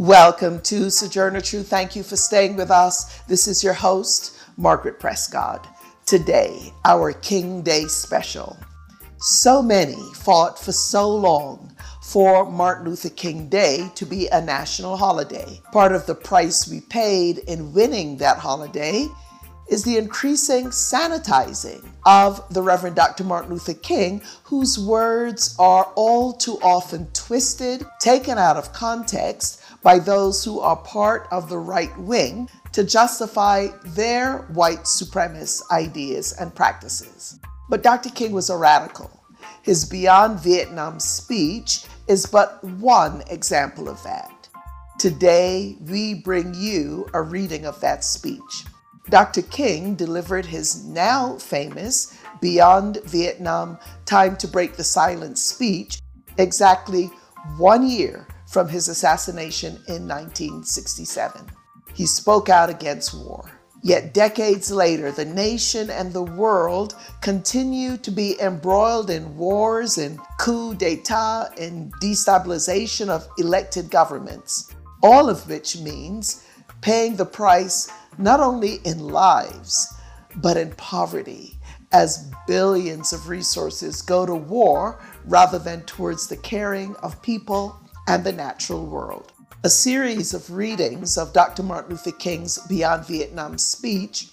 Welcome to Sojourner Truth. Thank you for staying with us. This is your host, Margaret Prescott. Today, our King Day special. So many fought for so long for Martin Luther King Day to be a national holiday. Part of the price we paid in winning that holiday is the increasing sanitizing of the Reverend Dr. Martin Luther King, whose words are all too often twisted, taken out of context by those who are part of the right wing to justify their white supremacist ideas and practices. But Dr. King was a radical. His Beyond Vietnam speech is but one example of that. Today, we bring you a reading of that speech. Dr. King delivered his now famous Beyond Vietnam Time to Break the Silence speech exactly one year from his assassination in 1967. He spoke out against war. Yet decades later, the nation and the world continue to be embroiled in wars and coup d'etat and destabilization of elected governments, all of which means paying the price not only in lives, but in poverty, as billions of resources go to war rather than towards the caring of people and the natural world. A series of readings of Dr. Martin Luther King's Beyond Vietnam speech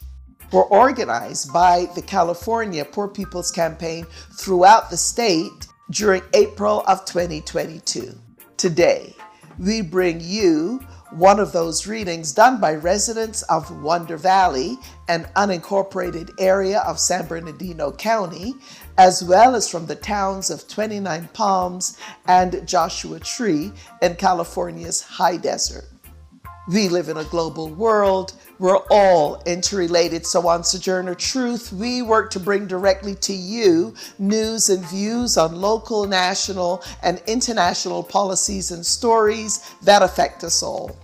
were organized by the California Poor People's Campaign throughout the state during April of 2022. Today, we bring you one of those readings done by residents of Wonder Valley, an unincorporated area of San Bernardino County, as well as from the towns of 29 Palms and Joshua Tree in California's high desert. We live in a global world. We're all interrelated. So, on Sojourner Truth, we work to bring directly to you news and views on local, national, and international policies and stories that affect us all.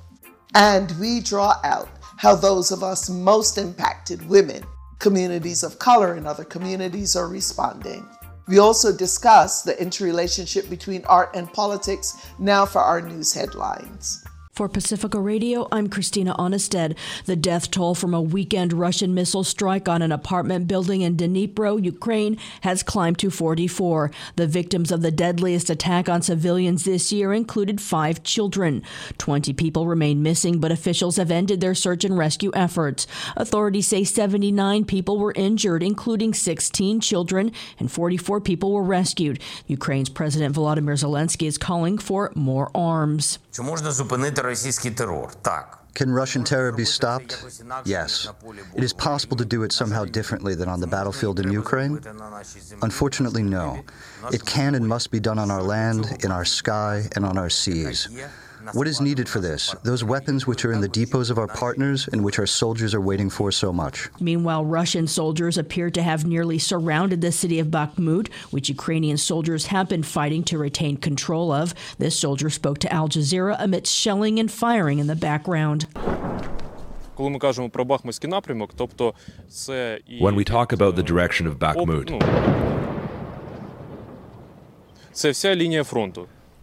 And we draw out how those of us most impacted, women, communities of color, and other communities, are responding. We also discuss the interrelationship between art and politics now for our news headlines. For Pacifica Radio, I'm Christina Aanestad. The death toll from a weekend Russian missile strike on an apartment building in Dnipro, Ukraine, has climbed to 44. The victims of the deadliest attack on civilians this year included five children. 20 people remain missing, but officials have ended their search and rescue efforts. Authorities say 79 people were injured, including 16 children, and 44 people were rescued. Ukraine's President Volodymyr Zelensky is calling for more arms. Can Russian terror be stopped? Yes. It is possible to do it somehow differently than on the battlefield in Ukraine? Unfortunately, no. It can and must be done on our land, in our sky, and on our seas. What is needed for this? Those weapons which are in the depots of our partners and which our soldiers are waiting for so much. Meanwhile, Russian soldiers appear to have nearly surrounded the city of Bakhmut, which Ukrainian soldiers have been fighting to retain control of. This soldier spoke to Al Jazeera amidst shelling and firing in the background. When we talk about the direction of Bakhmut,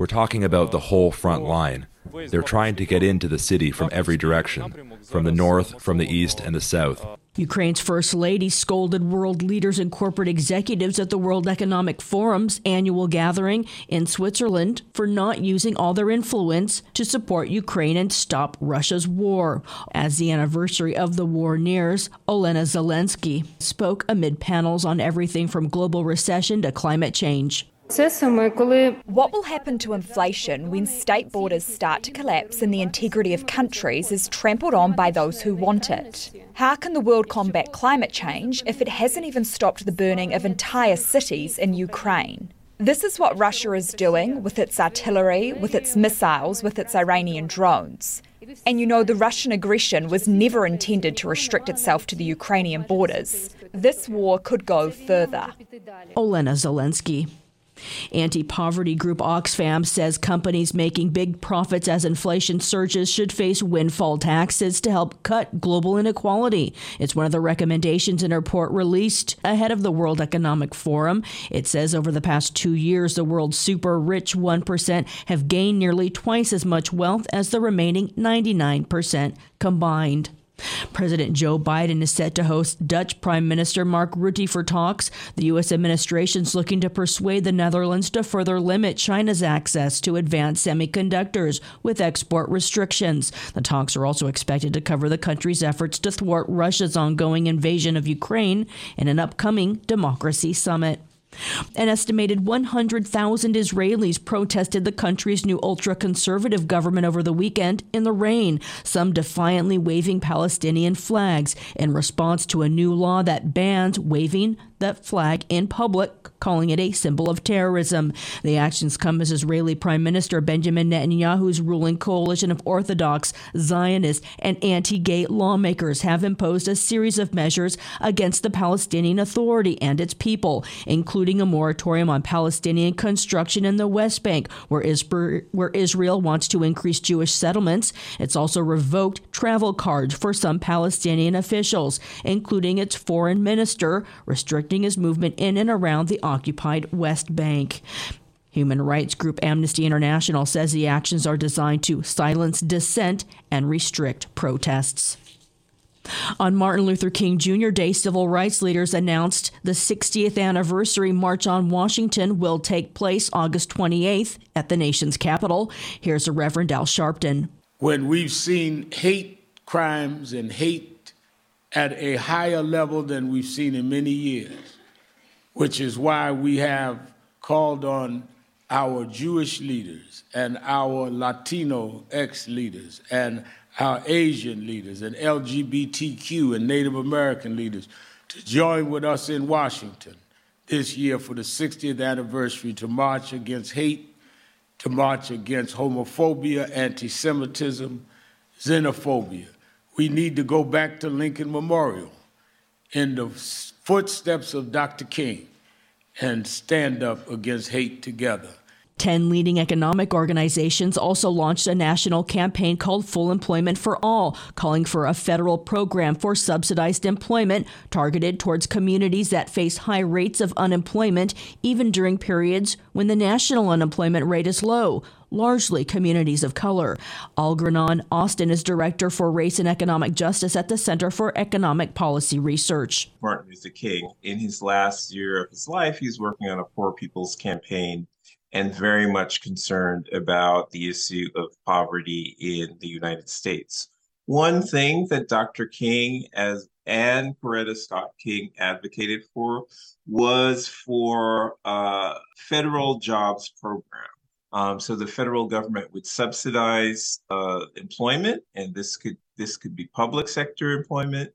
we're talking about the whole front line. They're trying to get into the city from every direction from the north, from the east, and the south. Ukraine's First Lady scolded world leaders and corporate executives at the World Economic Forum's annual gathering in Switzerland for not using all their influence to support Ukraine and stop Russia's war. As the anniversary of the war nears, Olena Zelensky spoke amid panels on everything from global recession to climate change. What will happen to inflation when state borders start to collapse and the integrity of countries is trampled on by those who want it? How can the world combat climate change if it hasn't even stopped the burning of entire cities in Ukraine? This is what Russia is doing with its artillery, with its missiles, with its Iranian drones. And you know, the Russian aggression was never intended to restrict itself to the Ukrainian borders. This war could go further. Olena Zelensky. Anti poverty group Oxfam says companies making big profits as inflation surges should face windfall taxes to help cut global inequality. It's one of the recommendations in a report released ahead of the World Economic Forum. It says over the past two years, the world's super rich 1% have gained nearly twice as much wealth as the remaining 99% combined. President Joe Biden is set to host Dutch Prime Minister Mark Rutte for talks. The U.S. administration is looking to persuade the Netherlands to further limit China's access to advanced semiconductors with export restrictions. The talks are also expected to cover the country's efforts to thwart Russia's ongoing invasion of Ukraine in an upcoming democracy summit. An estimated 100,000 Israelis protested the country's new ultra conservative government over the weekend in the rain, some defiantly waving Palestinian flags in response to a new law that bans waving that flag in public, calling it a symbol of terrorism. The actions come as Israeli Prime Minister Benjamin Netanyahu's ruling coalition of Orthodox, Zionist, and anti gay lawmakers have imposed a series of measures against the Palestinian Authority and its people, including a moratorium on Palestinian construction in the West Bank, where, where Israel wants to increase Jewish settlements. It's also revoked travel cards for some Palestinian officials, including its foreign minister, restricting restricting his movement in and around the occupied West Bank. Human rights group Amnesty International says the actions are designed to silence dissent and restrict protests. On Martin Luther King Jr. Day, civil rights leaders announced the 60th anniversary March on Washington will take place August 28th at the nation's capital. Here's a Reverend Al Sharpton. When we've seen hate crimes and hate at a higher level than we've seen in many years, which is why we have called on our Jewish leaders and our Latino ex leaders and our Asian leaders and LGBTQ and Native American leaders to join with us in Washington this year for the 60th anniversary to march against hate, to march against homophobia, anti Semitism, xenophobia we need to go back to Lincoln Memorial in the footsteps of Dr. King and stand up against hate together. Ten leading economic organizations also launched a national campaign called Full Employment for All, calling for a federal program for subsidized employment targeted towards communities that face high rates of unemployment, even during periods when the national unemployment rate is low largely communities of color. Algernon Austin is director for race and economic justice at the Center for Economic Policy Research. Martin Luther King, in his last year of his life, he's working on a poor people's campaign and very much concerned about the issue of poverty in the United States. One thing that Dr. King as and Coretta Scott King advocated for was for a federal jobs program um, so the federal government would subsidize uh, employment, and this could this could be public sector employment.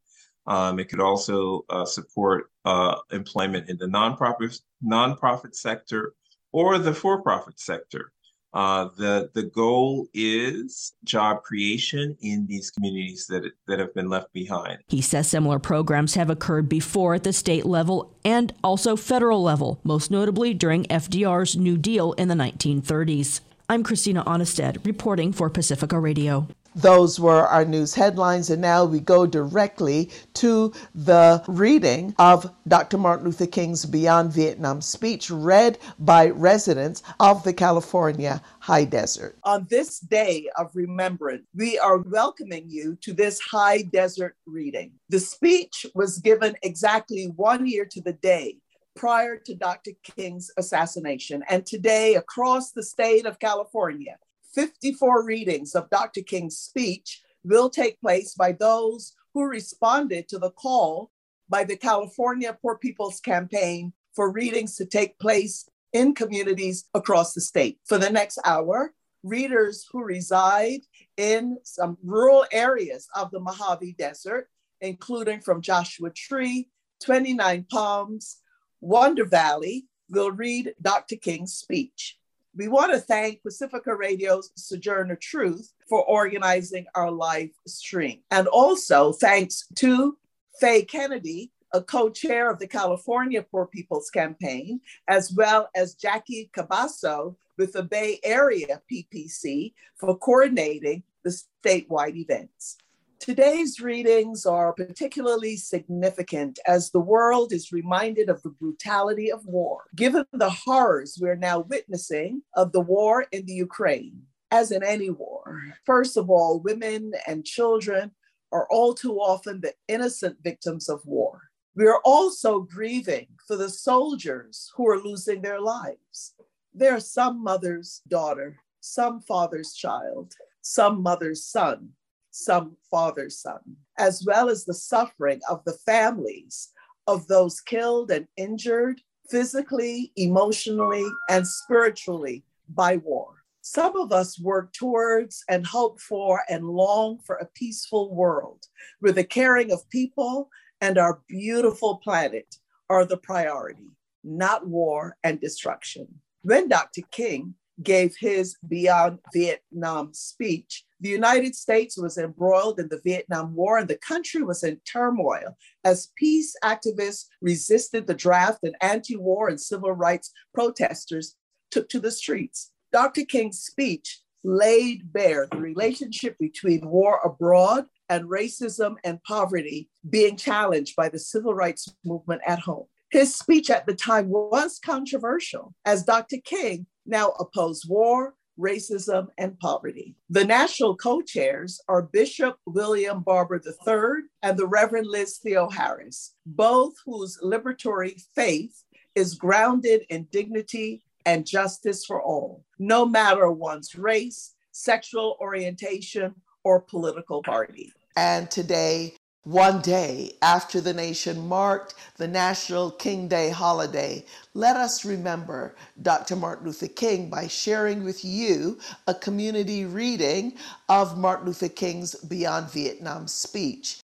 Um, it could also uh, support uh, employment in the nonprofit nonprofit sector or the for-profit sector. Uh, the the goal is job creation in these communities that that have been left behind. He says similar programs have occurred before at the state level and also federal level, most notably during FDR's New Deal in the 1930s. I'm Christina Aanestad, reporting for Pacifica Radio. Those were our news headlines, and now we go directly to the reading of Dr. Martin Luther King's Beyond Vietnam speech, read by residents of the California High Desert. On this day of remembrance, we are welcoming you to this High Desert reading. The speech was given exactly one year to the day prior to Dr. King's assassination. And today, across the state of California, 54 readings of Dr. King's speech will take place by those who responded to the call by the California Poor People's Campaign for readings to take place in communities across the state. For the next hour, readers who reside in some rural areas of the Mojave Desert, including from Joshua Tree, 29 Palms, Wonder Valley, will read Dr. King's speech. We want to thank Pacifica Radio's Sojourner Truth for organizing our live stream. And also thanks to Faye Kennedy, a co chair of the California Poor People's Campaign, as well as Jackie Cabasso with the Bay Area PPC for coordinating the statewide events. Today's readings are particularly significant as the world is reminded of the brutality of war, given the horrors we're now witnessing of the war in the Ukraine. As in any war, first of all, women and children are all too often the innocent victims of war. We are also grieving for the soldiers who are losing their lives. There are some mother's daughter, some father's child, some mother's son, some father's son, as well as the suffering of the families of those killed and injured physically, emotionally, and spiritually by war. Some of us work towards and hope for and long for a peaceful world where the caring of people and our beautiful planet are the priority, not war and destruction. When Dr. King gave his Beyond Vietnam speech, the United States was embroiled in the Vietnam War and the country was in turmoil as peace activists resisted the draft and anti war and civil rights protesters took to the streets. Dr. King's speech laid bare the relationship between war abroad and racism and poverty being challenged by the civil rights movement at home. His speech at the time was controversial, as Dr. King now opposed war, racism, and poverty. The national co chairs are Bishop William Barber III and the Reverend Liz Theoharis, both whose liberatory faith is grounded in dignity and justice for all, no matter one's race, sexual orientation, or political party. And today, one day after the nation marked the National King Day holiday, let us remember Dr. Martin Luther King by sharing with you a community reading of Martin Luther King's Beyond Vietnam speech.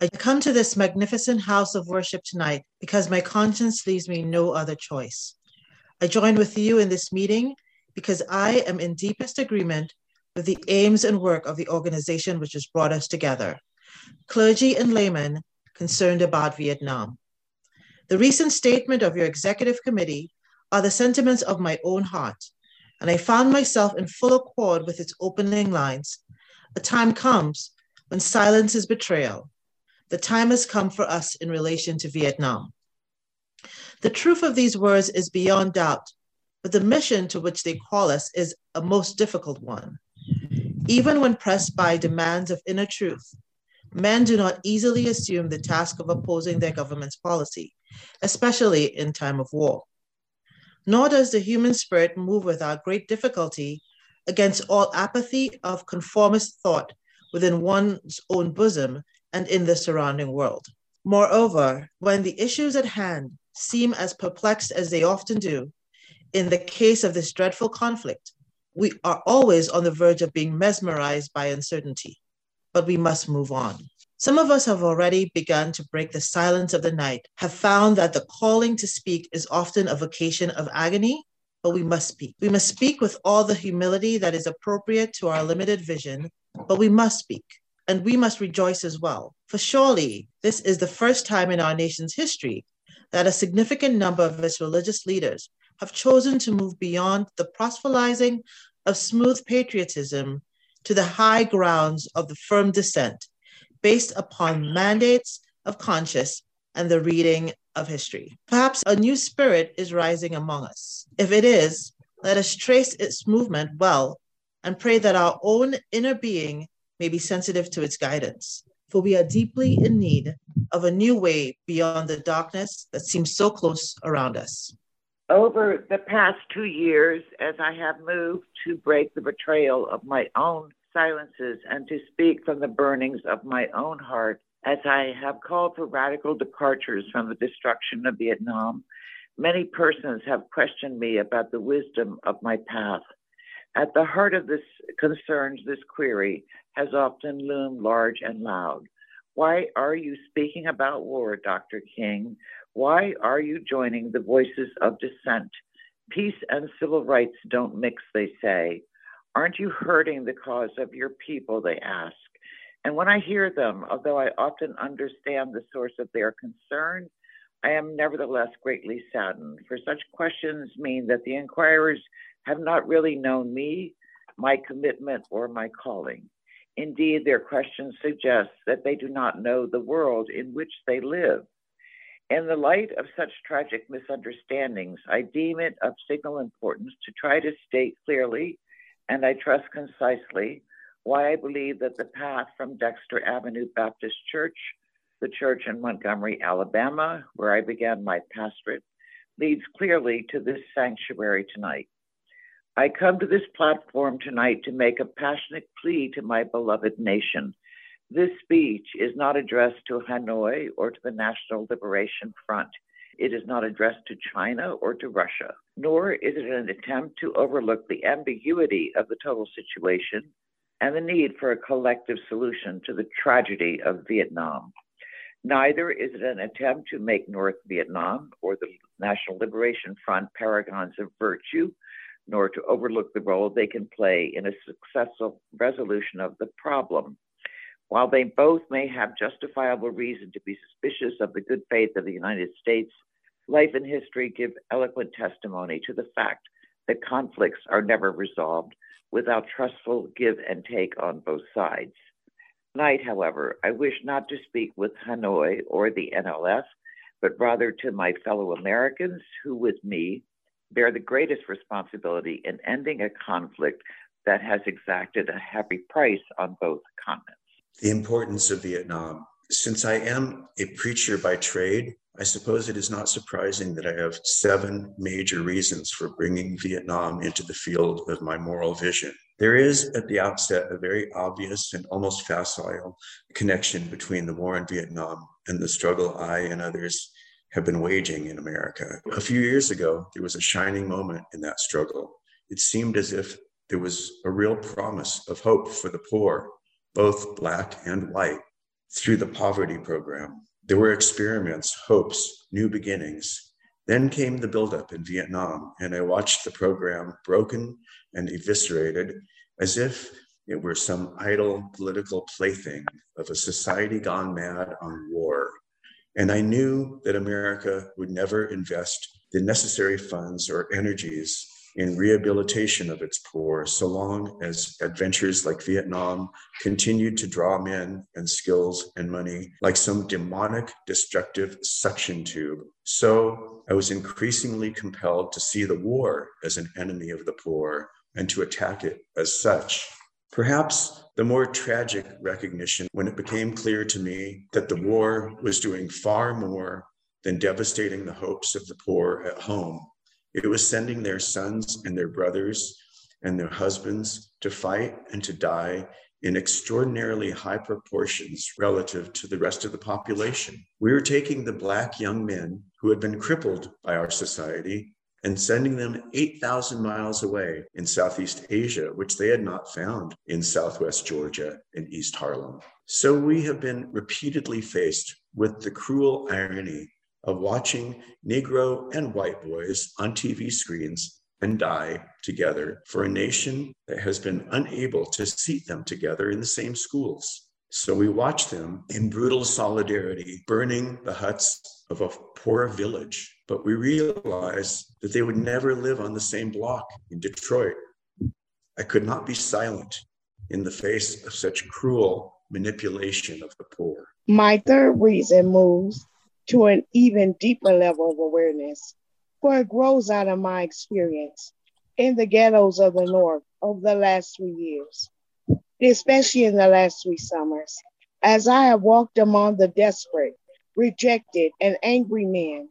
I come to this magnificent house of worship tonight because my conscience leaves me no other choice. I join with you in this meeting because I am in deepest agreement with the aims and work of the organization which has brought us together clergy and laymen concerned about Vietnam. The recent statement of your executive committee are the sentiments of my own heart, and I found myself in full accord with its opening lines. A time comes when silence is betrayal. The time has come for us in relation to Vietnam. The truth of these words is beyond doubt, but the mission to which they call us is a most difficult one. Even when pressed by demands of inner truth, men do not easily assume the task of opposing their government's policy, especially in time of war. Nor does the human spirit move without great difficulty against all apathy of conformist thought within one's own bosom and in the surrounding world. Moreover, when the issues at hand seem as perplexed as they often do, in the case of this dreadful conflict, we are always on the verge of being mesmerized by uncertainty but we must move on. Some of us have already begun to break the silence of the night, have found that the calling to speak is often a vocation of agony, but we must speak. We must speak with all the humility that is appropriate to our limited vision, but we must speak. And we must rejoice as well. For surely this is the first time in our nation's history that a significant number of its religious leaders have chosen to move beyond the proselytizing of smooth patriotism to the high grounds of the firm dissent based upon mandates of conscience and the reading of history. Perhaps a new spirit is rising among us. If it is, let us trace its movement well and pray that our own inner being may be sensitive to its guidance. For we are deeply in need of a new way beyond the darkness that seems so close around us. Over the past two years, as I have moved to break the betrayal of my own silences and to speak from the burnings of my own heart, as I have called for radical departures from the destruction of Vietnam, many persons have questioned me about the wisdom of my path. At the heart of this concerns, this query has often loomed large and loud. Why are you speaking about war, Dr. King? Why are you joining the voices of dissent? Peace and civil rights don't mix, they say. Aren't you hurting the cause of your people? They ask. And when I hear them, although I often understand the source of their concern, I am nevertheless greatly saddened, for such questions mean that the inquirers have not really known me, my commitment, or my calling. Indeed, their questions suggest that they do not know the world in which they live. In the light of such tragic misunderstandings, I deem it of signal importance to try to state clearly, and I trust concisely, why I believe that the path from Dexter Avenue Baptist Church, the church in Montgomery, Alabama, where I began my pastorate, leads clearly to this sanctuary tonight. I come to this platform tonight to make a passionate plea to my beloved nation. This speech is not addressed to Hanoi or to the National Liberation Front. It is not addressed to China or to Russia, nor is it an attempt to overlook the ambiguity of the total situation and the need for a collective solution to the tragedy of Vietnam. Neither is it an attempt to make North Vietnam or the National Liberation Front paragons of virtue, nor to overlook the role they can play in a successful resolution of the problem. While they both may have justifiable reason to be suspicious of the good faith of the United States, life and history give eloquent testimony to the fact that conflicts are never resolved without trustful give and take on both sides. Tonight, however, I wish not to speak with Hanoi or the NLF, but rather to my fellow Americans who, with me, bear the greatest responsibility in ending a conflict that has exacted a heavy price on both continents. The importance of Vietnam. Since I am a preacher by trade, I suppose it is not surprising that I have seven major reasons for bringing Vietnam into the field of my moral vision. There is, at the outset, a very obvious and almost facile connection between the war in Vietnam and the struggle I and others have been waging in America. A few years ago, there was a shining moment in that struggle. It seemed as if there was a real promise of hope for the poor, both Black and white, through the poverty program. There were experiments, hopes, new beginnings. Then came the buildup in Vietnam, and I watched the program broken and eviscerated as if it were some idle political plaything of a society gone mad on war. And I knew that America would never invest the necessary funds or energies in rehabilitation of its poor so long as adventures like Vietnam continued to draw men and skills and money like some demonic, destructive suction tube. So I was increasingly compelled to see the war as an enemy of the poor and to attack it as such. Perhaps the more tragic recognition when it became clear to me that the war was doing far more than devastating the hopes of the poor at home it was sending their sons and their brothers and their husbands to fight and to die in extraordinarily high proportions relative to the rest of the population. We were taking the Black young men who had been crippled by our society and sending them 8,000 miles away in Southeast Asia, which they had not found in Southwest Georgia and East Harlem. So we have been repeatedly faced with the cruel irony of watching Negro and white boys on TV screens and die together for a nation that has been unable to seat them together in the same schools. So we watch them in brutal solidarity burning the huts of a poor village, but we realize that they would never live on the same block in Detroit. I could not be silent in the face of such cruel manipulation of the poor. My third reason moves to an even deeper level of awareness, for it grows out of my experience in the ghettos of the North over the last three years, especially in the last three summers. As I have walked among the desperate, rejected, and angry men,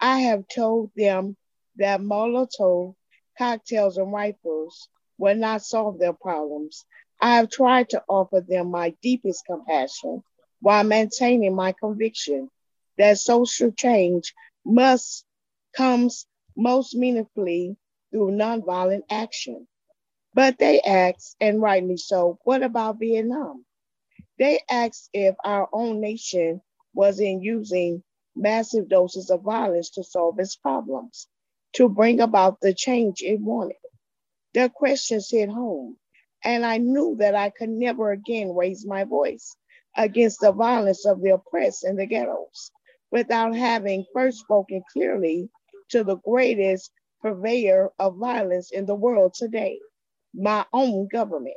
I have told them that Molotov cocktails and rifles will not solve their problems. I have tried to offer them my deepest compassion while maintaining my conviction that social change must comes most meaningfully through nonviolent action. But they asked, and rightly so, what about Vietnam? They asked if our own nation was in using massive doses of violence to solve its problems, to bring about the change it wanted. Their questions hit home, And I knew that I could never again raise my voice against the violence of the oppressed in the ghettos without having first spoken clearly to the greatest purveyor of violence in the world today, my own government.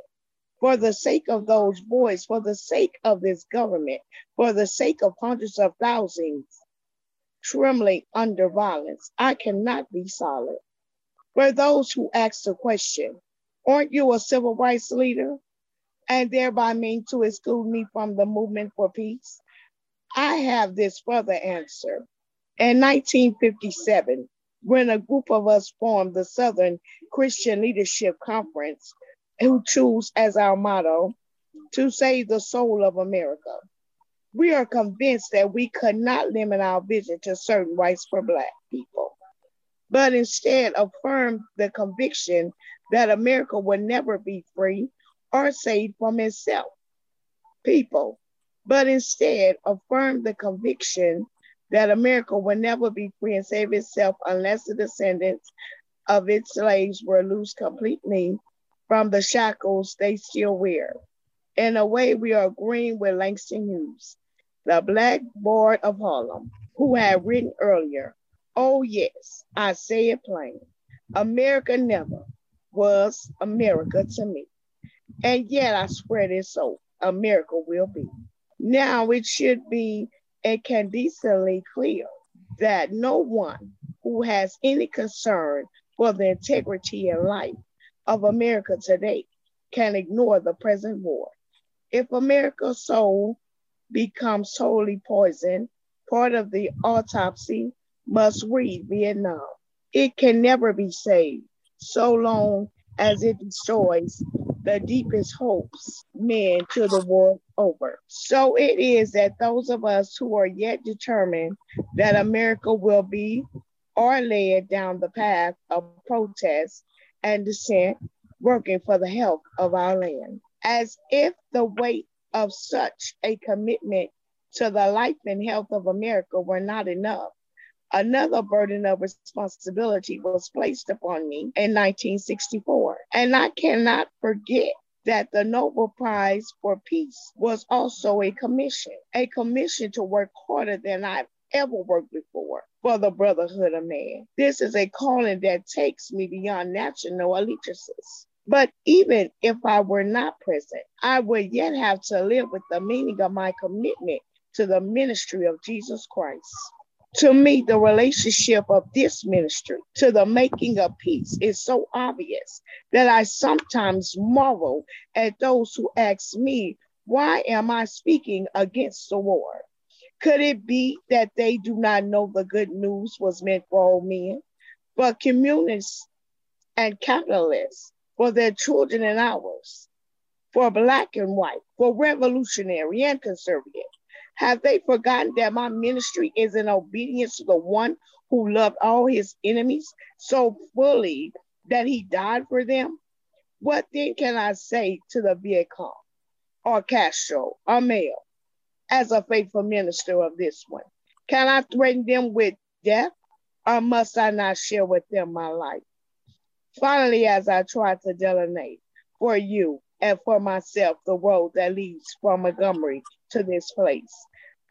For the sake of those boys, for the sake of this government, for the sake of hundreds of thousands trembling under violence, I cannot be silent. For those who ask the question, aren't you a civil rights leader? And thereby mean to exclude me from the movement for peace? I have this further answer. In 1957, when a group of us formed the Southern Christian Leadership Conference, who chose as our motto to save the soul of America. We are convinced that we could not limit our vision to certain rights for Black people, but instead affirm the conviction that America will never be free or saved from itself. People, but instead affirm the conviction that America will never be free and save itself unless the descendants of its slaves were loosed completely from the shackles they still wear. In a way, we are agreeing with Langston Hughes, the Black Board of Harlem, who had written earlier, Oh, yes, I say it plain. America never was America to me. And yet, I swear this so, America will be. Now, it should be it can clear that no one who has any concern for the integrity and life of America today can ignore the present war. If America's soul becomes totally poisoned, part of the autopsy must read Vietnam. It can never be saved so long as it destroys the deepest hopes men to the war over. So it is that those of us who are yet determined that America will be or led down the path of protest and dissent, working for the health of our land. As if the weight of such a commitment to the life and health of America were not enough, another burden of responsibility was placed upon me in 1964. And I cannot forget that the Nobel Prize for Peace was also a commission, a commission to work harder than I've ever worked before for the brotherhood of man. This is a calling that takes me beyond national allegiances. But even if I were not present, I would yet have to live with the meaning of my commitment to the ministry of Jesus Christ. To me, the relationship of this ministry to the making of peace is so obvious that I sometimes marvel at those who ask me, why am I speaking against the war? Could it be that they do not know the good news was meant for all men, but communists and capitalists, for their children and ours, for black and white, for revolutionary and conservative, have they forgotten that my ministry is in obedience to the one who loved all his enemies so fully that he died for them? What then can I say to the Viet Cong or Castro or Mao as a faithful minister of this one? Can I threaten them with death or must I not share with them my life? Finally, as I try to delineate for you and for myself the road that leads from Montgomery to this place.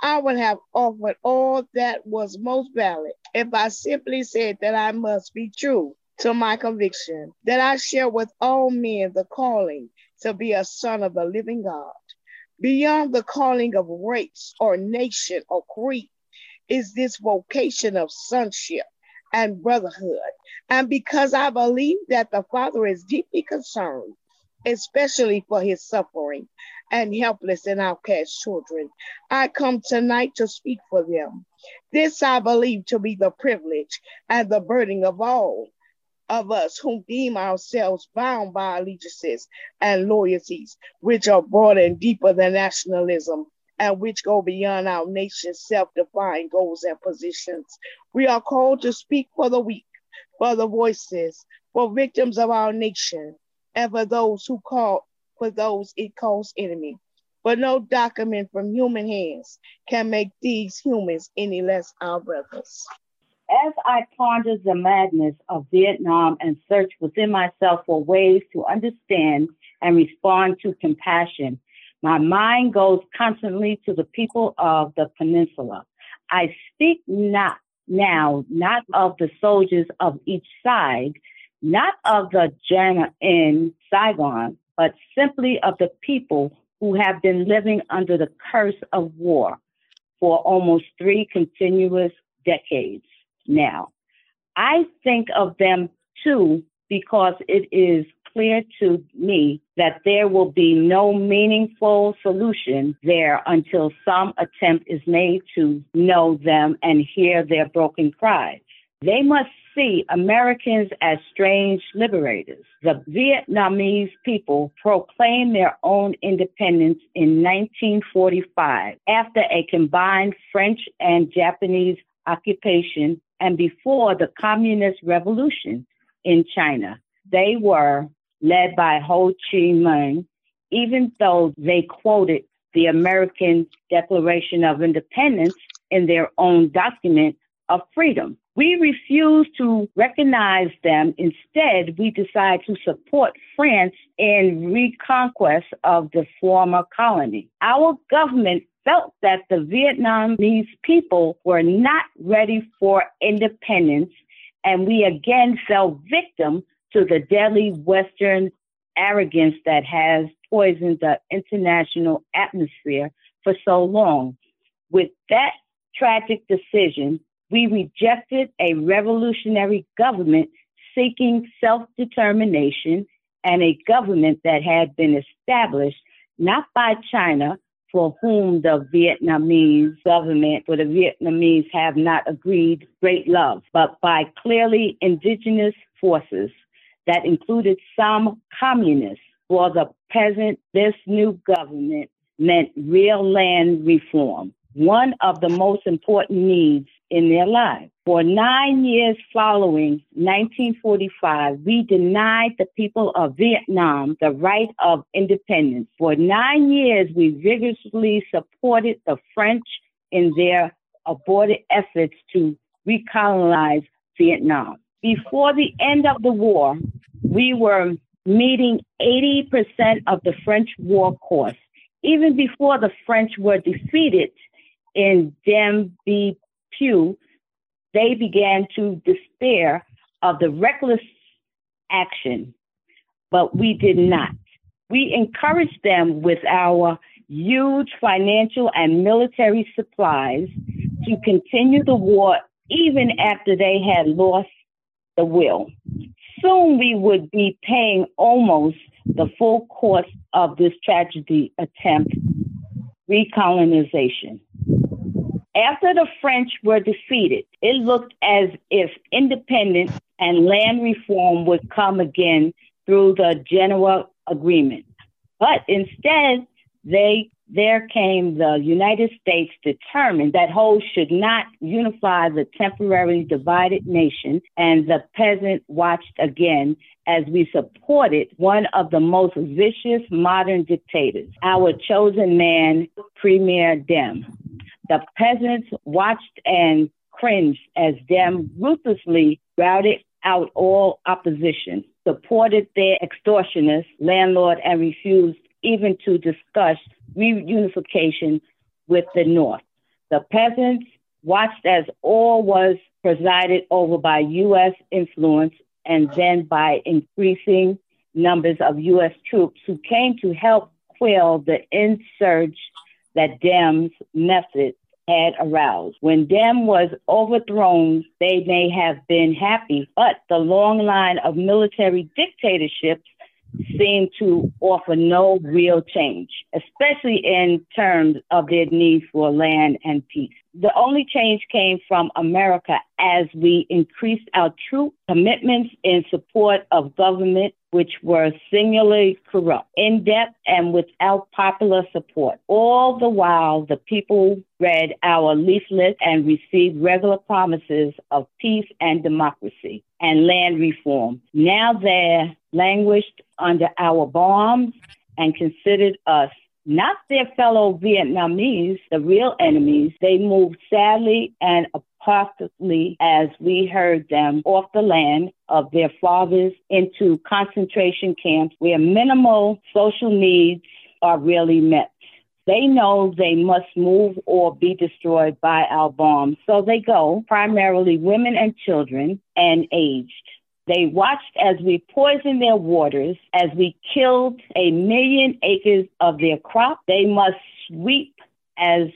I would have offered all that was most valid if I simply said that I must be true to my conviction, that I share with all men the calling to be a son of the living God. Beyond the calling of race or nation or creed is this vocation of sonship and brotherhood. And because I believe that the Father is deeply concerned especially for his suffering and helpless and outcast children. I come tonight to speak for them. This I believe to be the privilege and the burden of all of us who deem ourselves bound by allegiances and loyalties, which are broader and deeper than nationalism and which go beyond our nation's self defined goals and positions. We are called to speak for the weak, for the voices, for victims of our nation, and for those who call for those it calls enemy. But no document from human hands can make these humans any less our brothers. As I pondered the madness of Vietnam and searched within myself for ways to understand and respond to compassion, my mind goes constantly to the people of the peninsula. I speak not now, not of the soldiers of each side, not of the junta in Saigon, but simply of the people who have been living under the curse of war for almost three continuous decades now. I think of them too because it is clear to me that there will be no meaningful solution there until some attempt is made to know them and hear their broken cries. They must see Americans as strange liberators. The Vietnamese people proclaimed their own independence in 1945 after a combined French and Japanese occupation and before the Communist Revolution in China. They were led by Ho Chi Minh, even though they quoted the American Declaration of Independence in their own document of freedom. We refuse to recognize them. Instead, we decide to support France in reconquest of the former colony. Our government felt that the Vietnamese people were not ready for independence, and we again fell victim to the deadly Western arrogance that has poisoned the international atmosphere for so long. With that tragic decision, we rejected a revolutionary government seeking self determination and a government that had been established not by China, for whom the Vietnamese government or the Vietnamese have not agreed great love, but by clearly indigenous forces that included some communists. For the peasant, this new government meant real land reform, one of the most important needs in their lives. For nine years following 1945, we denied the people of Vietnam the right of independence. For nine years, we vigorously supported the French in their aborted efforts to recolonize Vietnam. Before the end of the war, we were meeting 80% of the French war cost. Even before the French were defeated in Dien Phu, they began to despair of the reckless action, but we did not. We encouraged them with our huge financial and military supplies to continue the war even after they had lost the will soon we would be paying almost the full cost of this tragedy attempt, recolonization. After the French were defeated, it looked as if independence and land reform would come again through the Geneva Agreement. But instead, they there came the United States determined that Ho should not unify the temporarily divided nation, and the peasant watched again as we supported one of the most vicious modern dictators, our chosen man, Premier Diem. The peasants watched and cringed as them ruthlessly routed out all opposition, supported their extortionist landlord, and refused even to discuss reunification with the North. The peasants watched as all was presided over by U.S. influence and then by increasing numbers of U.S. troops who came to help quell the insurge that Diem's method had aroused. When Dem was overthrown, they may have been happy, but the long line of military dictatorships seem to offer no real change, especially in terms of their need for land and peace. The only change came from America as we increased our troop commitments in support of government which were singularly corrupt, in depth, and without popular support. All the while, the people read our leaflet and received regular promises of peace and democracy and land reform. Now they're languished under our bombs and considered us not their fellow Vietnamese, the real enemies. They moved sadly and wholeheartedly as we heard them off the land of their fathers into concentration camps where minimal social needs are really met. They know they must move or be destroyed by our bombs. So they go, primarily women and children and aged. They watched as we poisoned their waters, as we killed a million acres of their crop. They must sweep as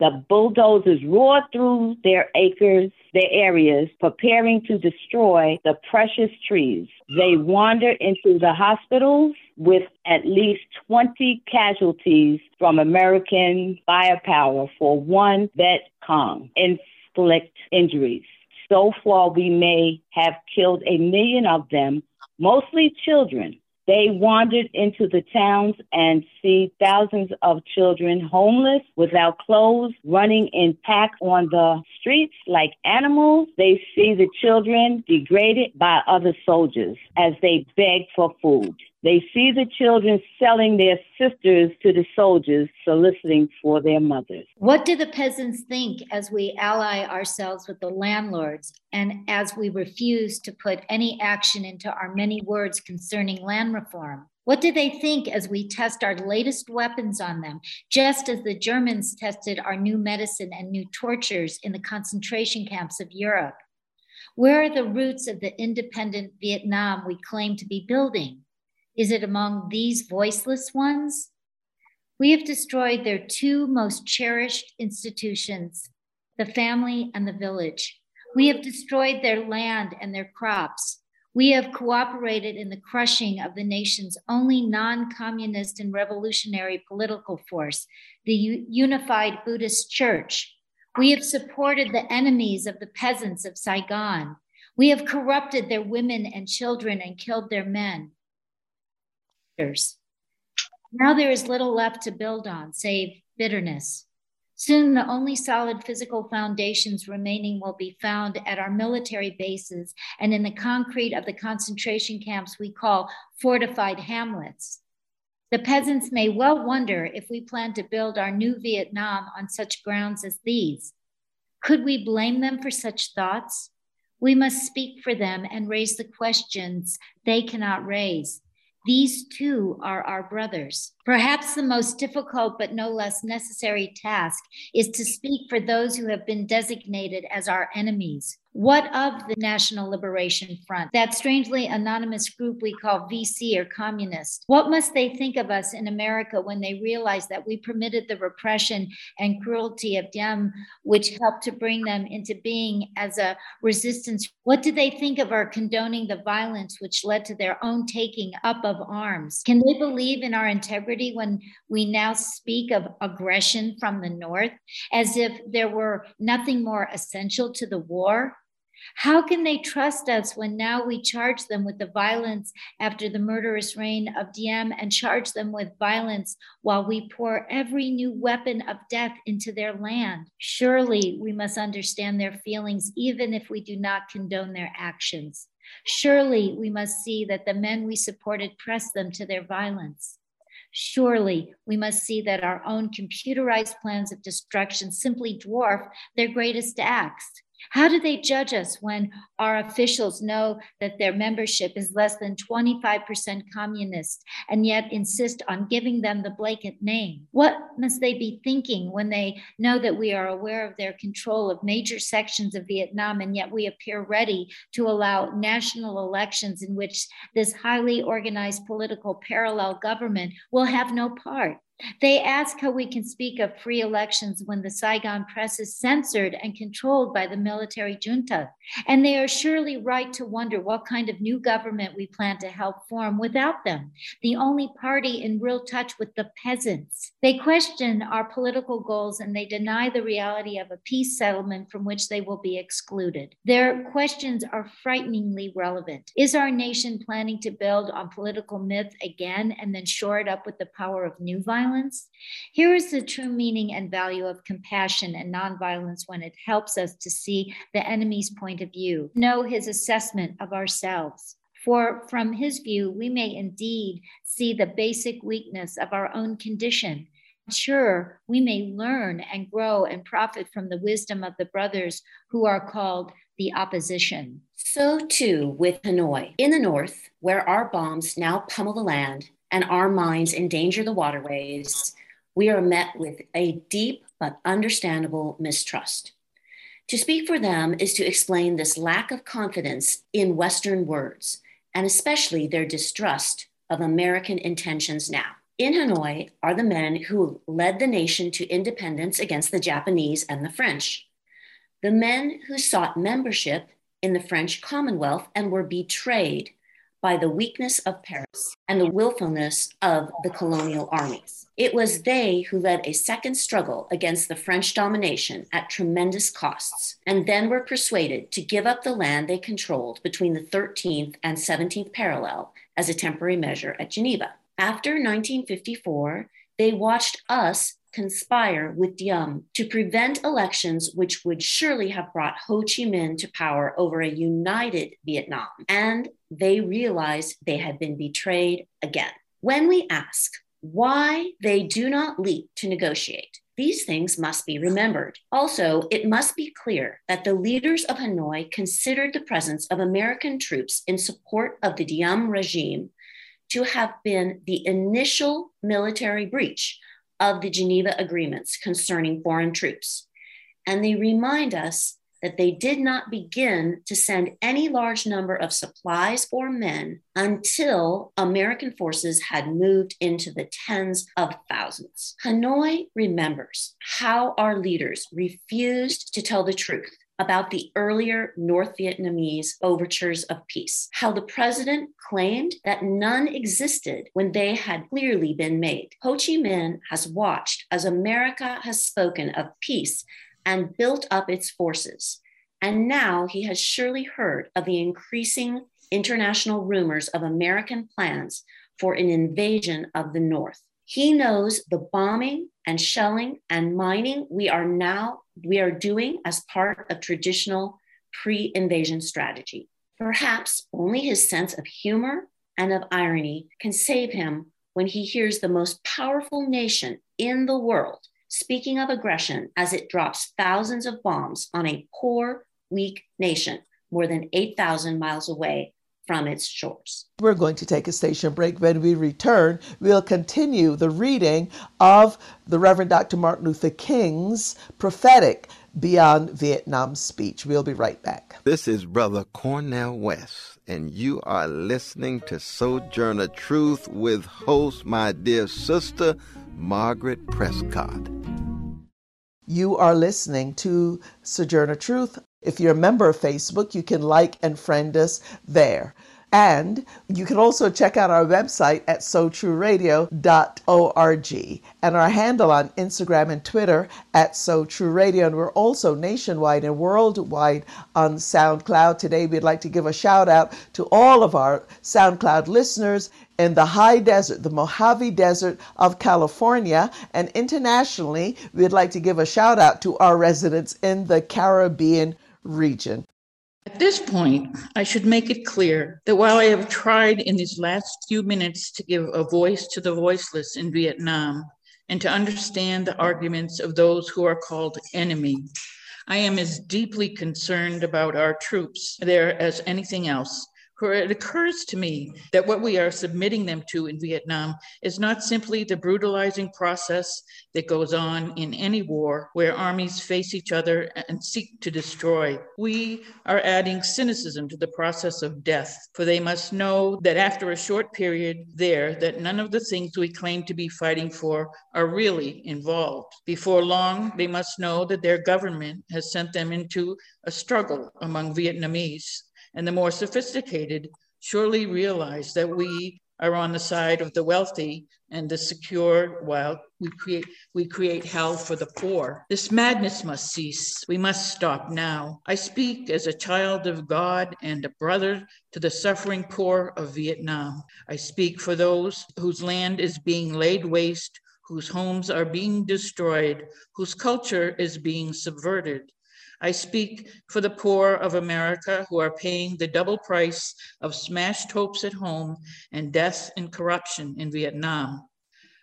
the bulldozers roared through their acres, their areas, preparing to destroy the precious trees. They wandered into the hospitals with at least 20 casualties from American firepower for one Viet Cong inflict injuries. So far, we may have killed a million of them, mostly children. They wandered into the towns and see thousands of children homeless, without clothes, running in packs on the streets like animals. They see the children degraded by other soldiers as they beg for food. They see the children selling their sisters to the soldiers, soliciting for their mothers. What do the peasants think as we ally ourselves with the landlords and as we refuse to put any action into our many words concerning land reform? What do they think as we test our latest weapons on them, just as the Germans tested our new medicine and new tortures in the concentration camps of Europe? Where are the roots of the independent Vietnam we claim to be building? Is it among these voiceless ones? We have destroyed their two most cherished institutions, the family and the village. We have destroyed their land and their crops. We have cooperated in the crushing of the nation's only non communist and revolutionary political force, the U- Unified Buddhist Church. We have supported the enemies of the peasants of Saigon. We have corrupted their women and children and killed their men years. Now there is little left to build on, save bitterness. Soon, the only solid physical foundations remaining will be found at our military bases and in the concrete of the concentration camps we call fortified hamlets. The peasants may well wonder if we plan to build our new Vietnam on such grounds as these. Could we blame them for such thoughts? We must speak for them and raise the questions they cannot raise. These too are our brothers. Perhaps the most difficult but no less necessary task is to speak for those who have been designated as our enemies. What of the National Liberation Front, that strangely anonymous group we call VC or communist? What must they think of us in America when they realize that we permitted the repression and cruelty of Diem, which helped to bring them into being as a resistance? What do they think of our condoning the violence which led to their own taking up of arms? Can they believe in our integrity when we now speak of aggression from the North as if there were nothing more essential to the war? How can they trust us when now we charge them with the violence after the murderous reign of Diem and charge them with violence while we pour every new weapon of death into their land? Surely we must understand their feelings, even if we do not condone their actions. Surely we must see that the men we supported pressed them to their violence. Surely we must see that our own computerized plans of destruction simply dwarf their greatest acts. How do they judge us when our officials know that their membership is less than 25% communist and yet insist on giving them the blanket name? What must they be thinking when they know that we are aware of their control of major sections of Vietnam and yet we appear ready to allow national elections in which this highly organized political parallel government will have no part? They ask how we can speak of free elections when the Saigon press is censored and controlled by the military junta. And they are surely right to wonder what kind of new government we plan to help form without them, the only party in real touch with the peasants. They question our political goals and they deny the reality of a peace settlement from which they will be excluded. Their questions are frighteningly relevant. Is our nation planning to build on political myth again and then shore it up with the power of new violence? Violence. Here is the true meaning and value of compassion and nonviolence when it helps us to see the enemy's point of view, know his assessment of ourselves. For from his view, we may indeed see the basic weakness of our own condition Sure, we may learn and grow and profit from the wisdom of the brothers who are called the opposition. So too with Hanoi. In the north, where our bombs now pummel the land and our mines endanger the waterways, we are met with a deep but understandable mistrust. To speak for them is to explain this lack of confidence in Western words, and especially their distrust of American intentions now. In Hanoi are the men who led the nation to independence against the Japanese and the French, the men who sought membership in the French Commonwealth and were betrayed by the weakness of Paris and the willfulness of the colonial armies. It was they who led a second struggle against the French domination at tremendous costs, and then were persuaded to give up the land they controlled between the 13th and 17th parallel as a temporary measure at Geneva. After 1954, they watched us conspire with Diem to prevent elections which would surely have brought Ho Chi Minh to power over a united Vietnam. And they realized they had been betrayed again. When we ask why they do not leap to negotiate, these things must be remembered. Also, it must be clear that the leaders of Hanoi considered the presence of American troops in support of the Diem regime to have been the initial military breach of the Geneva agreements concerning foreign troops. And they remind us that they did not begin to send any large number of supplies or men until American forces had moved into the tens of thousands. Hanoi remembers how our leaders refused to tell the truth about the earlier North Vietnamese overtures of peace, how the president claimed that none existed when they had clearly been made. Ho Chi Minh has watched as America has spoken of peace and built up its forces. And now he has surely heard of the increasing international rumors of American plans for an invasion of the North. He knows the bombing and shelling and mining we are now we are doing as part of traditional pre-invasion strategy. Perhaps only his sense of humor and of irony can save him when he hears the most powerful nation in the world speaking of aggression as it drops thousands of bombs on a poor, weak nation more than 8,000 miles away from its shores. We're going to take a station break. When we return, we'll continue the reading of the Reverend Dr. Martin Luther King's prophetic Beyond Vietnam speech. We'll be right back. This is Brother Cornel West, and you are listening to Sojourner Truth with host, my dear sister, Margaret Prescott. You are listening to Sojourner Truth. If you're a member of Facebook, you can like and friend us there. And you can also check out our website at sotrueradio.org and our handle on Instagram and Twitter at SoTrueRadio. And we're also nationwide and worldwide on SoundCloud. Today, we'd like to give a shout out to all of our SoundCloud listeners in the high desert, the Mojave Desert of California. And internationally, we'd like to give a shout out to our residents in the Caribbean region. At this point, I should make it clear that while I have tried in these last few minutes to give a voice to the voiceless in Vietnam and to understand the arguments of those who are called enemy, I am as deeply concerned about our troops there as anything else. For it occurs to me that what we are submitting them to in Vietnam is not simply the brutalizing process that goes on in any war where armies face each other and seek to destroy. We are adding cynicism to the process of death, for they must know that after a short period there, that none of the things we claim to be fighting for are really involved. Before long, they must know that their government has sent them into a struggle among Vietnamese and the more sophisticated surely realize that we are on the side of the wealthy and the secure while we create we create hell for the poor. This madness must cease. We must stop now. I speak as a child of god and a brother to the suffering poor of vietnam. I speak for those whose land is being laid waste whose homes are being destroyed whose culture is being subverted I speak for the poor of America who are paying the double price of smashed hopes at home and death and corruption in Vietnam.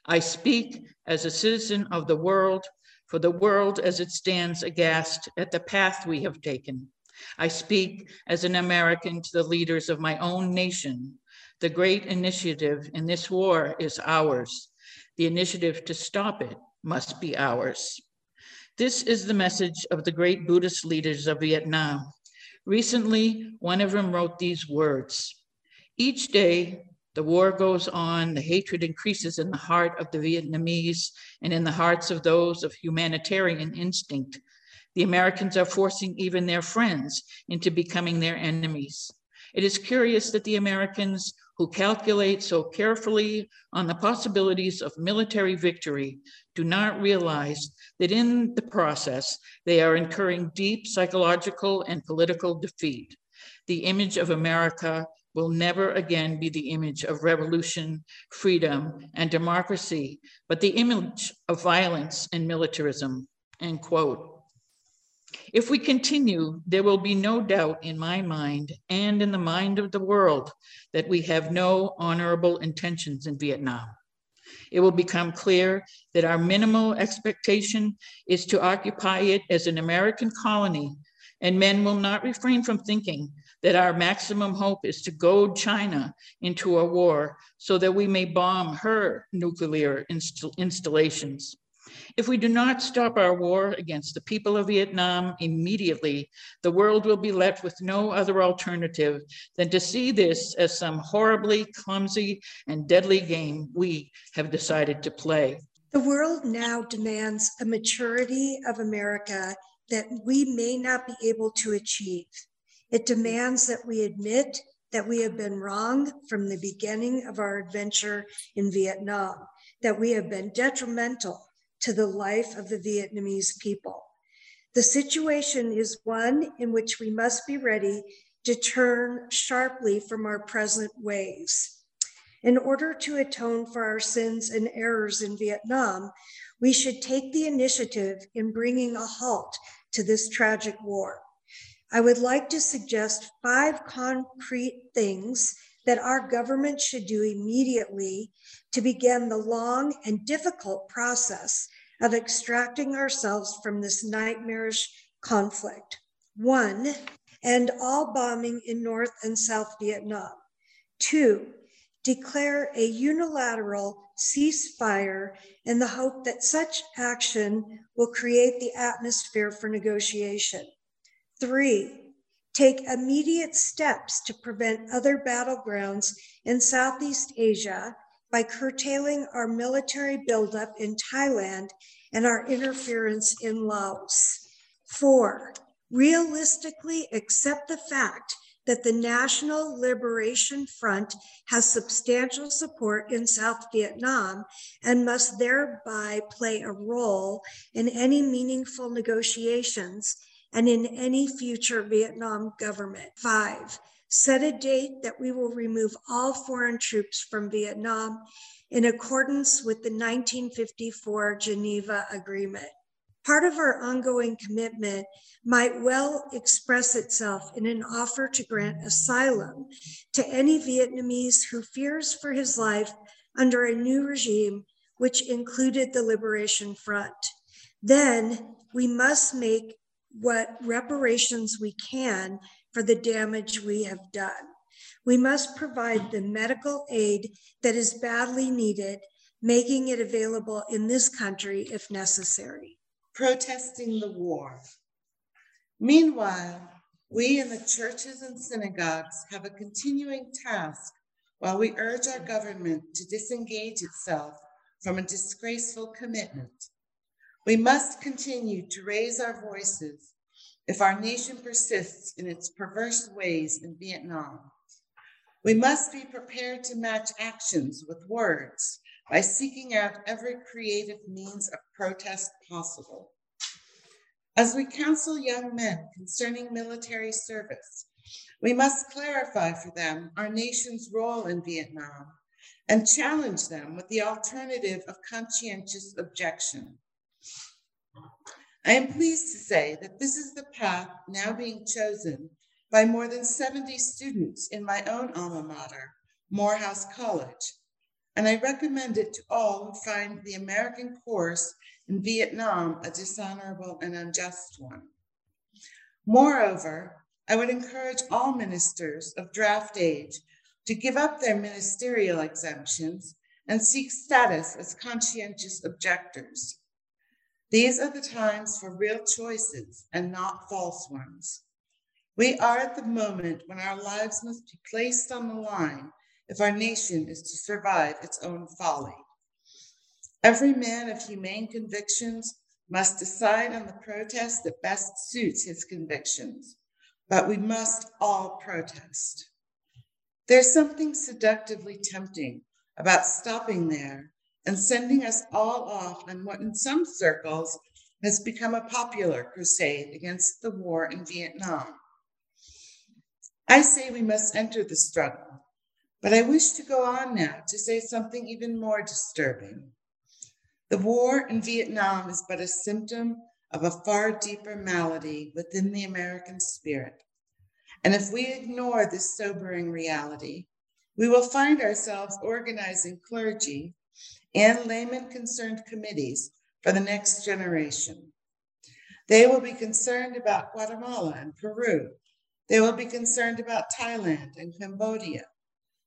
I speak as a citizen of the world, for the world as it stands aghast at the path we have taken. I speak as an American to the leaders of my own nation. The great initiative in this war is ours. The initiative to stop it must be ours. This is the message of the great Buddhist leaders of Vietnam. Recently, one of them wrote these words Each day, the war goes on, the hatred increases in the heart of the Vietnamese and in the hearts of those of humanitarian instinct. The Americans are forcing even their friends into becoming their enemies. It is curious that the Americans who calculate so carefully on the possibilities of military victory do not realize that in the process, they are incurring deep psychological and political defeat. The image of America will never again be the image of revolution, freedom, and democracy, but the image of violence and militarism, end quote. If we continue, there will be no doubt in my mind and in the mind of the world that we have no honorable intentions in Vietnam. It will become clear that our minimal expectation is to occupy it as an American colony, and men will not refrain from thinking that our maximum hope is to goad China into a war so that we may bomb her nuclear inst- installations. If we do not stop our war against the people of Vietnam immediately, the world will be left with no other alternative than to see this as some horribly clumsy and deadly game we have decided to play. The world now demands a maturity of America that we may not be able to achieve. It demands that we admit that we have been wrong from the beginning of our adventure in Vietnam, that we have been detrimental to the life of the Vietnamese people. The situation is one in which we must be ready to turn sharply from our present ways. In order to atone for our sins and errors in Vietnam, we should take the initiative in bringing a halt to this tragic war. I would like to suggest five concrete things that our government should do immediately to begin the long and difficult process of extracting ourselves from this nightmarish conflict. One, end all bombing in North and South Vietnam. Two, declare a unilateral ceasefire in the hope that such action will create the atmosphere for negotiation. Three, take immediate steps to prevent other battlegrounds in Southeast Asia by curtailing our military buildup in Thailand and our interference in Laos. Four, realistically accept the fact that the National Liberation Front has substantial support in South Vietnam and must thereby play a role in any meaningful negotiations and in any future Vietnam government. Five, set a date that we will remove all foreign troops from Vietnam in accordance with the 1954 Geneva Agreement. Part of our ongoing commitment might well express itself in an offer to grant asylum to any Vietnamese who fears for his life under a new regime, which included the Liberation Front. Then we must make what reparations we can for the damage we have done. We must provide the medical aid that is badly needed, making it available in this country if necessary. Protesting the war. Meanwhile, we in the churches and synagogues have a continuing task while we urge our government to disengage itself from a disgraceful commitment. We must continue to raise our voices if our nation persists in its perverse ways in Vietnam. We must be prepared to match actions with words by seeking out every creative means of protest possible. As we counsel young men concerning military service, we must clarify for them our nation's role in Vietnam and challenge them with the alternative of conscientious objection. I am pleased to say that this is the path now being chosen by more than 70 students in my own alma mater, Morehouse College. and I recommend it to all who find the American course in Vietnam a dishonorable and unjust one. Moreover, I would encourage all ministers of draft age to give up their ministerial exemptions and seek status as conscientious objectors. These are the times for real choices and not false ones. We are at the moment when our lives must be placed on the line if our nation is to survive its own folly. Every man of humane convictions must decide on the protest that best suits his convictions, but we must all protest. There's something seductively tempting about stopping there and sending us all off on what, in some circles, has become a popular crusade against the war in Vietnam. I say we must enter the struggle, but I wish to go on now to say something even more disturbing. The war in Vietnam is but a symptom of a far deeper malady within the American spirit. And if we ignore this sobering reality, we will find ourselves organizing clergy and layman concerned committees for the next generation. They will be concerned about Guatemala and Peru. They will be concerned about Thailand and Cambodia.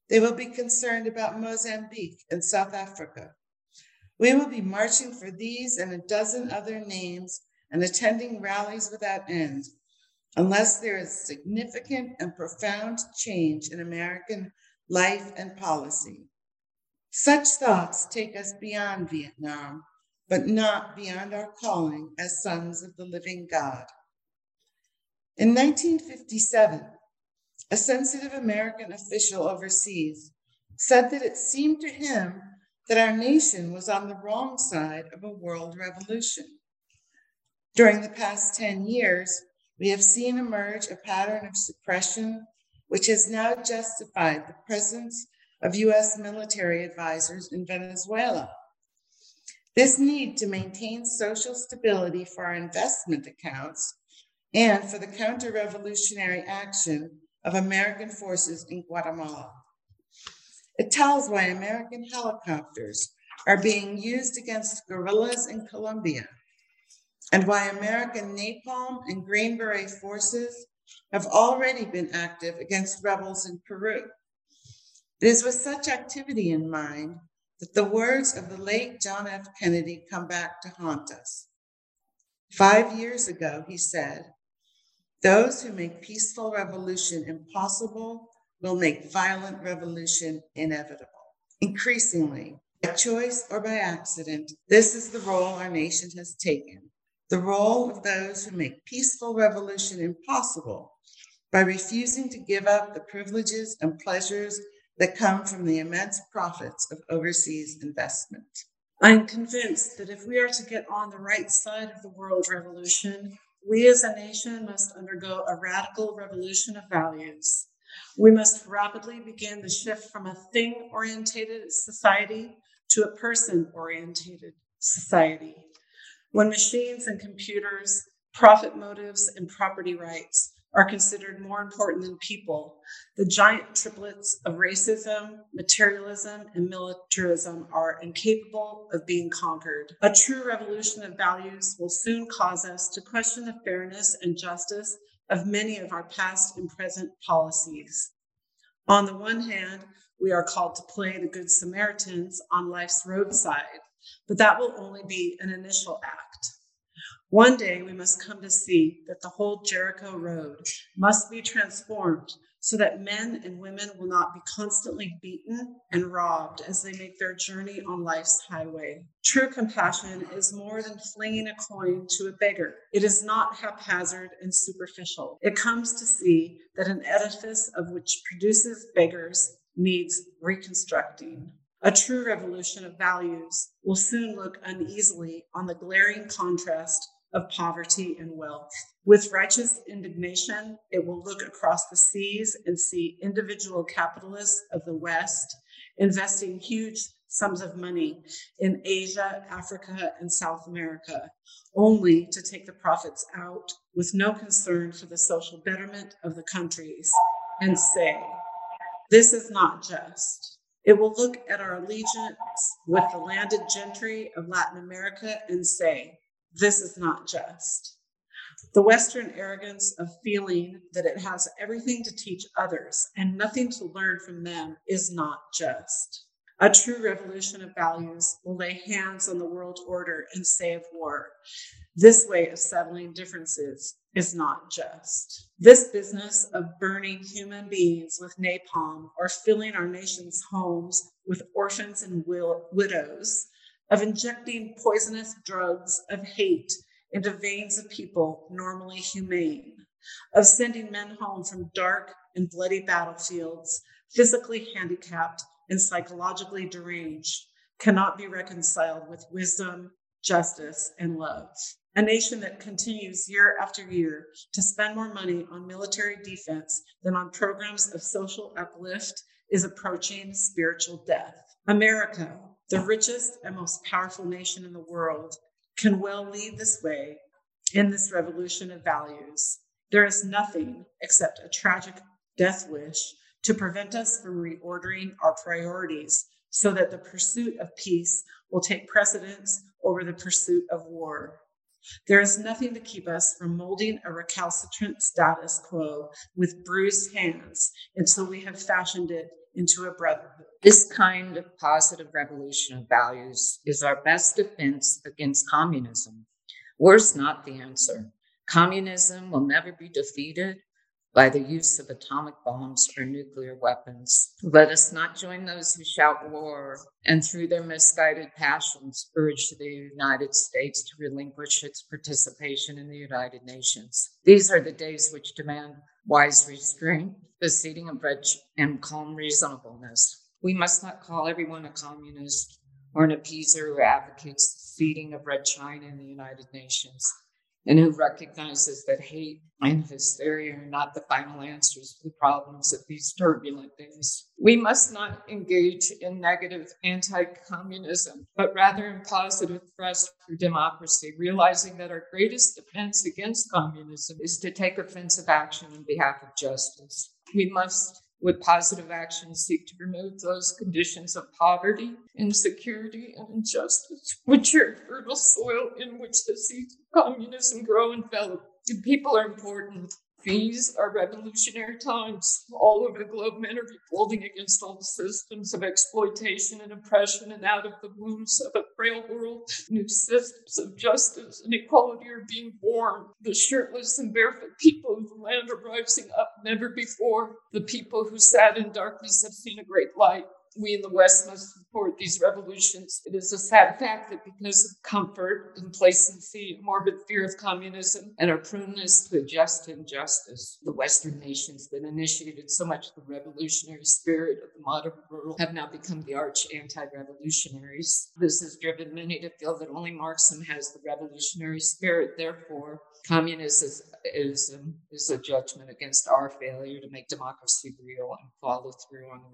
They will be concerned about Mozambique and South Africa. We will be marching for these and a dozen other names and attending rallies without end unless there is significant and profound change in American life and policy. Such thoughts take us beyond Vietnam, but not beyond our calling as sons of the living God. In 1957, a sensitive American official overseas said that it seemed to him that our nation was on the wrong side of a world revolution. During the past 10 years, we have seen emerge a pattern of suppression, which has now justified the presence of US military advisors in Venezuela. This need to maintain social stability for our investment accounts and for the counter revolutionary action of American forces in Guatemala. It tells why American helicopters are being used against guerrillas in Colombia and why American napalm and Green Beret forces have already been active against rebels in Peru. It is with such activity in mind that the words of the late John F. Kennedy come back to haunt us. Five years ago, he said, Those who make peaceful revolution impossible will make violent revolution inevitable. Increasingly, by choice or by accident, this is the role our nation has taken the role of those who make peaceful revolution impossible by refusing to give up the privileges and pleasures that come from the immense profits of overseas investment. I am convinced that if we are to get on the right side of the world revolution, we as a nation must undergo a radical revolution of values. We must rapidly begin the shift from a thing orientated society to a person orientated society when machines and computers, profit motives, and property rights are considered more important than people, the giant triplets of racism, materialism, and militarism are incapable of being conquered. A true revolution of values will soon cause us to question the fairness and justice of many of our past and present policies. On the one hand, we are called to play the Good Samaritans on life's roadside but that will only be an initial act. One day we must come to see that the whole Jericho Road must be transformed so that men and women will not be constantly beaten and robbed as they make their journey on life's highway. True compassion is more than flinging a coin to a beggar. It is not haphazard and superficial. It comes to see that an edifice of which produces beggars needs reconstructing. A true revolution of values will soon look uneasily on the glaring contrast of poverty and wealth. With righteous indignation, it will look across the seas and see individual capitalists of the West investing huge sums of money in Asia, Africa, and South America, only to take the profits out with no concern for the social betterment of the countries and say, This is not just. It will look at our allegiance with the landed gentry of Latin America and say, this is not just. The Western arrogance of feeling that it has everything to teach others and nothing to learn from them is not just. A true revolution of values will lay hands on the world order and save war. This way of settling differences is not just. This business of burning human beings with napalm or filling our nation's homes with orphans and widows, of injecting poisonous drugs of hate into veins of people normally humane, of sending men home from dark and bloody battlefields, physically handicapped and psychologically deranged, cannot be reconciled with wisdom, justice, and love. A nation that continues year after year to spend more money on military defense than on programs of social uplift is approaching spiritual death. America, the richest and most powerful nation in the world, can well lead this way in this revolution of values. There is nothing except a tragic death wish to prevent us from reordering our priorities so that the pursuit of peace will take precedence over the pursuit of war. There is nothing to keep us from molding a recalcitrant status quo with bruised hands until we have fashioned it into a brotherhood. This kind of positive revolution of values is our best defense against communism. War's not the answer. Communism will never be defeated by the use of atomic bombs or nuclear weapons. Let us not join those who shout war and, through their misguided passions, urge the United States to relinquish its participation in the United Nations. These are the days which demand wise restraint, the seating of bread, and calm reasonableness. We must not call everyone a communist or an appeaser who advocates the seating of Red China in the United Nations and who recognizes that hate and hysteria are not the final answers to the problems of these turbulent days. We must not engage in negative anti communism, but rather in positive thrust for democracy, realizing that our greatest defense against communism is to take offensive action on behalf of justice. We must with positive actions seek to remove those conditions of poverty, insecurity, and injustice, which are fertile soil in which the seeds of communism grow and develop. People are important. These are revolutionary times. All over the globe, men are revolting against all the systems of exploitation and oppression, and out of the wombs of a frail world, new systems of justice and equality are being born. The shirtless and barefoot people of the land are rising up never before. The people who sat in darkness have seen a great light we in the West must support these revolutions. It is a sad fact that because of comfort, complacency, morbid fear of communism, and our proneness to just injustice, the Western nations that initiated so much of the revolutionary spirit of the modern world have now become the arch anti revolutionaries. This has driven many to feel that only Marxism has the revolutionary spirit. Therefore, communism is, is a judgment against our failure to make democracy real and follow through on the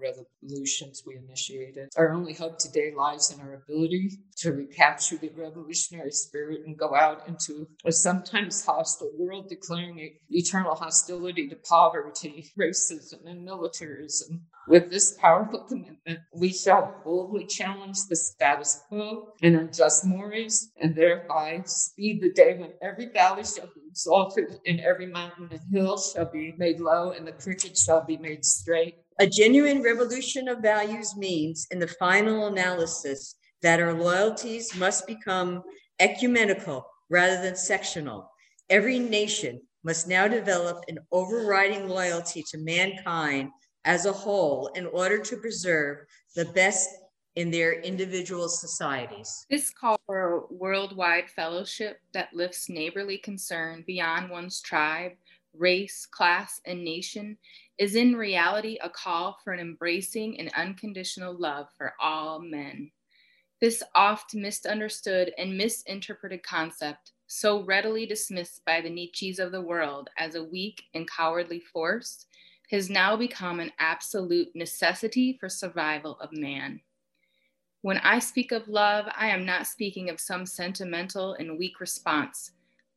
revolutions we initiated. Our only hope today lies in our ability to recapture the revolutionary spirit and go out into a sometimes hostile world, declaring eternal hostility to poverty, racism, and militarism. With this powerful commitment, we shall boldly challenge the status quo and unjust mores, and thereby speed the day when every valley shall be exalted, and every mountain and hill shall be made low, and the crooked shall be made straight. A genuine revolution of values means, in the final analysis, that our loyalties must become ecumenical rather than sectional. Every nation must now develop an overriding loyalty to mankind as a whole in order to preserve the best in their individual societies. This call for a worldwide fellowship that lifts neighborly concern beyond one's tribe, race, class, and nation is in reality a call for an embracing and unconditional love for all men. This oft misunderstood and misinterpreted concept, so readily dismissed by the Nietzsches of the world as a weak and cowardly force, has now become an absolute necessity for survival of man. When I speak of love, I am not speaking of some sentimental and weak response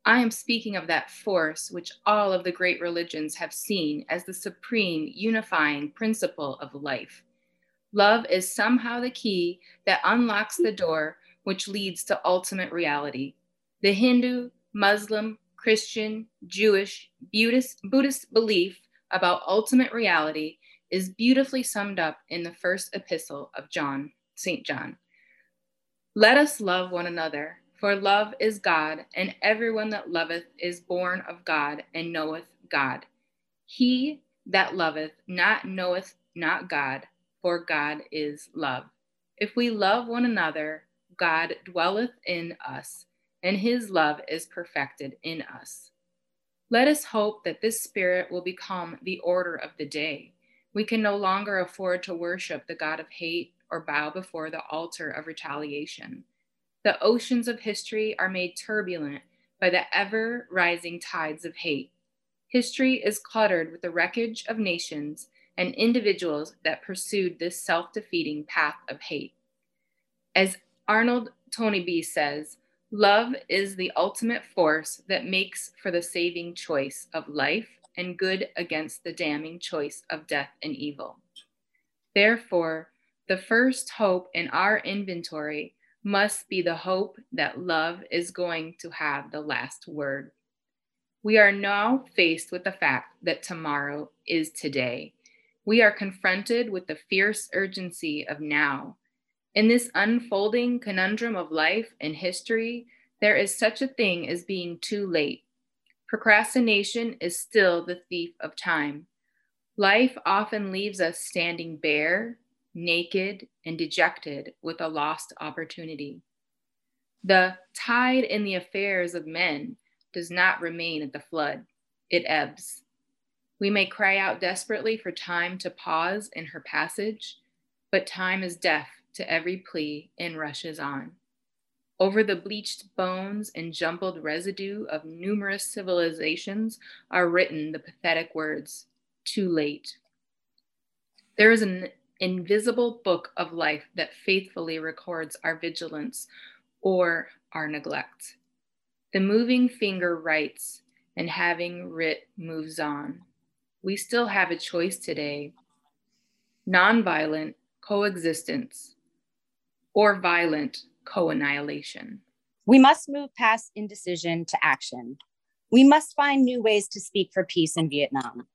I am speaking of that force which all of the great religions have seen as the supreme unifying principle of life. Love is somehow the key that unlocks the door which leads to ultimate reality. The Hindu, Muslim, Christian, Jewish, Buddhist, Buddhist belief about ultimate reality is beautifully summed up in the first epistle of John, St. John. Let us love one another, for love is God, and everyone that loveth is born of God and knoweth God. He that loveth not knoweth not God, for God is love. If we love one another, God dwelleth in us, and his love is perfected in us. Let us hope that this spirit will become the order of the day. We can no longer afford to worship the God of hate or bow before the altar of retaliation. The oceans of history are made turbulent by the ever rising tides of hate. History is cluttered with the wreckage of nations and individuals that pursued this self defeating path of hate. As Arnold Toynbee says, love is the ultimate force that makes for the saving choice of life and good against the damning choice of death and evil. Therefore, the first hope in our inventory must be the hope that love is going to have the last word. We are now faced with the fact that tomorrow is today. We are confronted with the fierce urgency of now. In this unfolding conundrum of life and history, there is such a thing as being too late. Procrastination is still the thief of time. Life often leaves us standing bare, naked, and dejected with a lost opportunity. The tide in the affairs of men does not remain at the flood, it ebbs. We may cry out desperately for time to pause in her passage, but time is deaf to every plea and rushes on. Over the bleached bones and jumbled residue of numerous civilizations are written the pathetic words, too late. There is an invisible book of life that faithfully records our vigilance or our neglect. The moving finger writes, and having writ moves on. We still have a choice today nonviolent coexistence or violent co annihilation. We must move past indecision to action. We must find new ways to speak for peace in Vietnam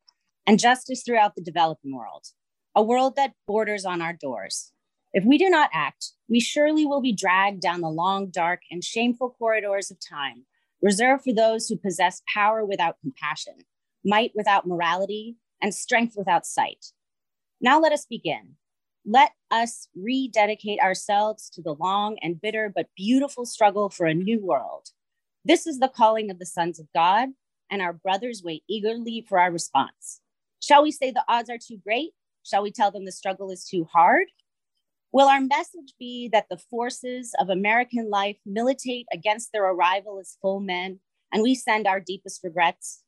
and justice throughout the developing world a world that borders on our doors. If we do not act, we surely will be dragged down the long, dark, and shameful corridors of time, reserved for those who possess power without compassion, might without morality, and strength without sight. Now let us begin. Let us rededicate ourselves to the long and bitter but beautiful struggle for a new world. This is the calling of the sons of God, and our brothers wait eagerly for our response. Shall we say the odds are too great? Shall we tell them the struggle is too hard? Will our message be that the forces of American life militate against their arrival as full men and we send our deepest regrets?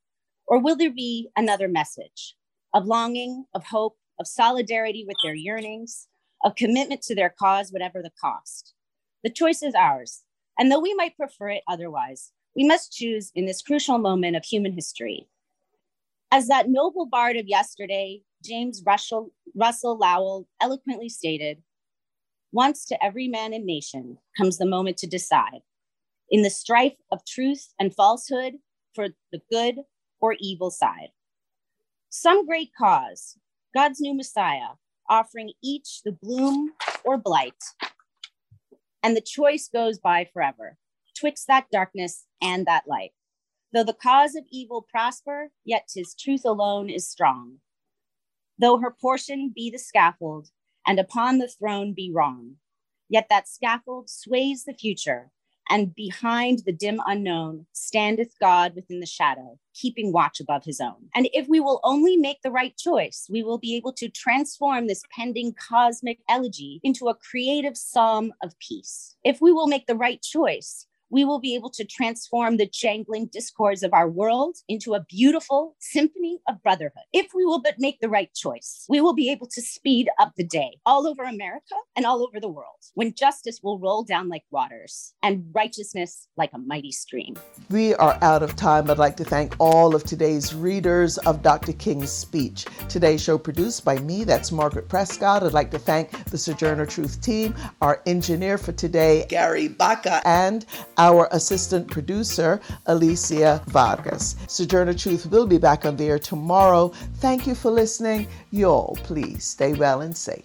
Or will there be another message of longing, of hope, of solidarity with their yearnings, of commitment to their cause, whatever the cost? The choice is ours. And though we might prefer it otherwise, we must choose in this crucial moment of human history. As that noble bard of yesterday, James Russell, Russell Lowell eloquently stated, once to every man and nation comes the moment to decide in the strife of truth and falsehood for the good or evil side. Some great cause, God's new Messiah, offering each the bloom or blight. And the choice goes by forever, twixt that darkness and that light. Though the cause of evil prosper, yet his truth alone is strong. Though her portion be the scaffold, and upon the throne be wrong, yet that scaffold sways the future, and behind the dim unknown standeth God within the shadow, keeping watch above his own. And if we will only make the right choice, we will be able to transform this pending cosmic elegy into a creative psalm of peace. If we will make the right choice, we will be able to transform the jangling discords of our world into a beautiful symphony of brotherhood. If we will but make the right choice, we will be able to speed up the day all over America and all over the world when justice will roll down like waters and righteousness like a mighty stream. We are out of time. I'd like to thank all of today's readers of Dr. King's speech. Today's show produced by me, that's Margaret Prescott. I'd like to thank the Sojourner Truth team, our engineer for today, Gary Baca, and our assistant producer, Alicia Vargas. Sojourner Truth will be back on the air tomorrow. Thank you for listening. Y'all, please stay well and safe.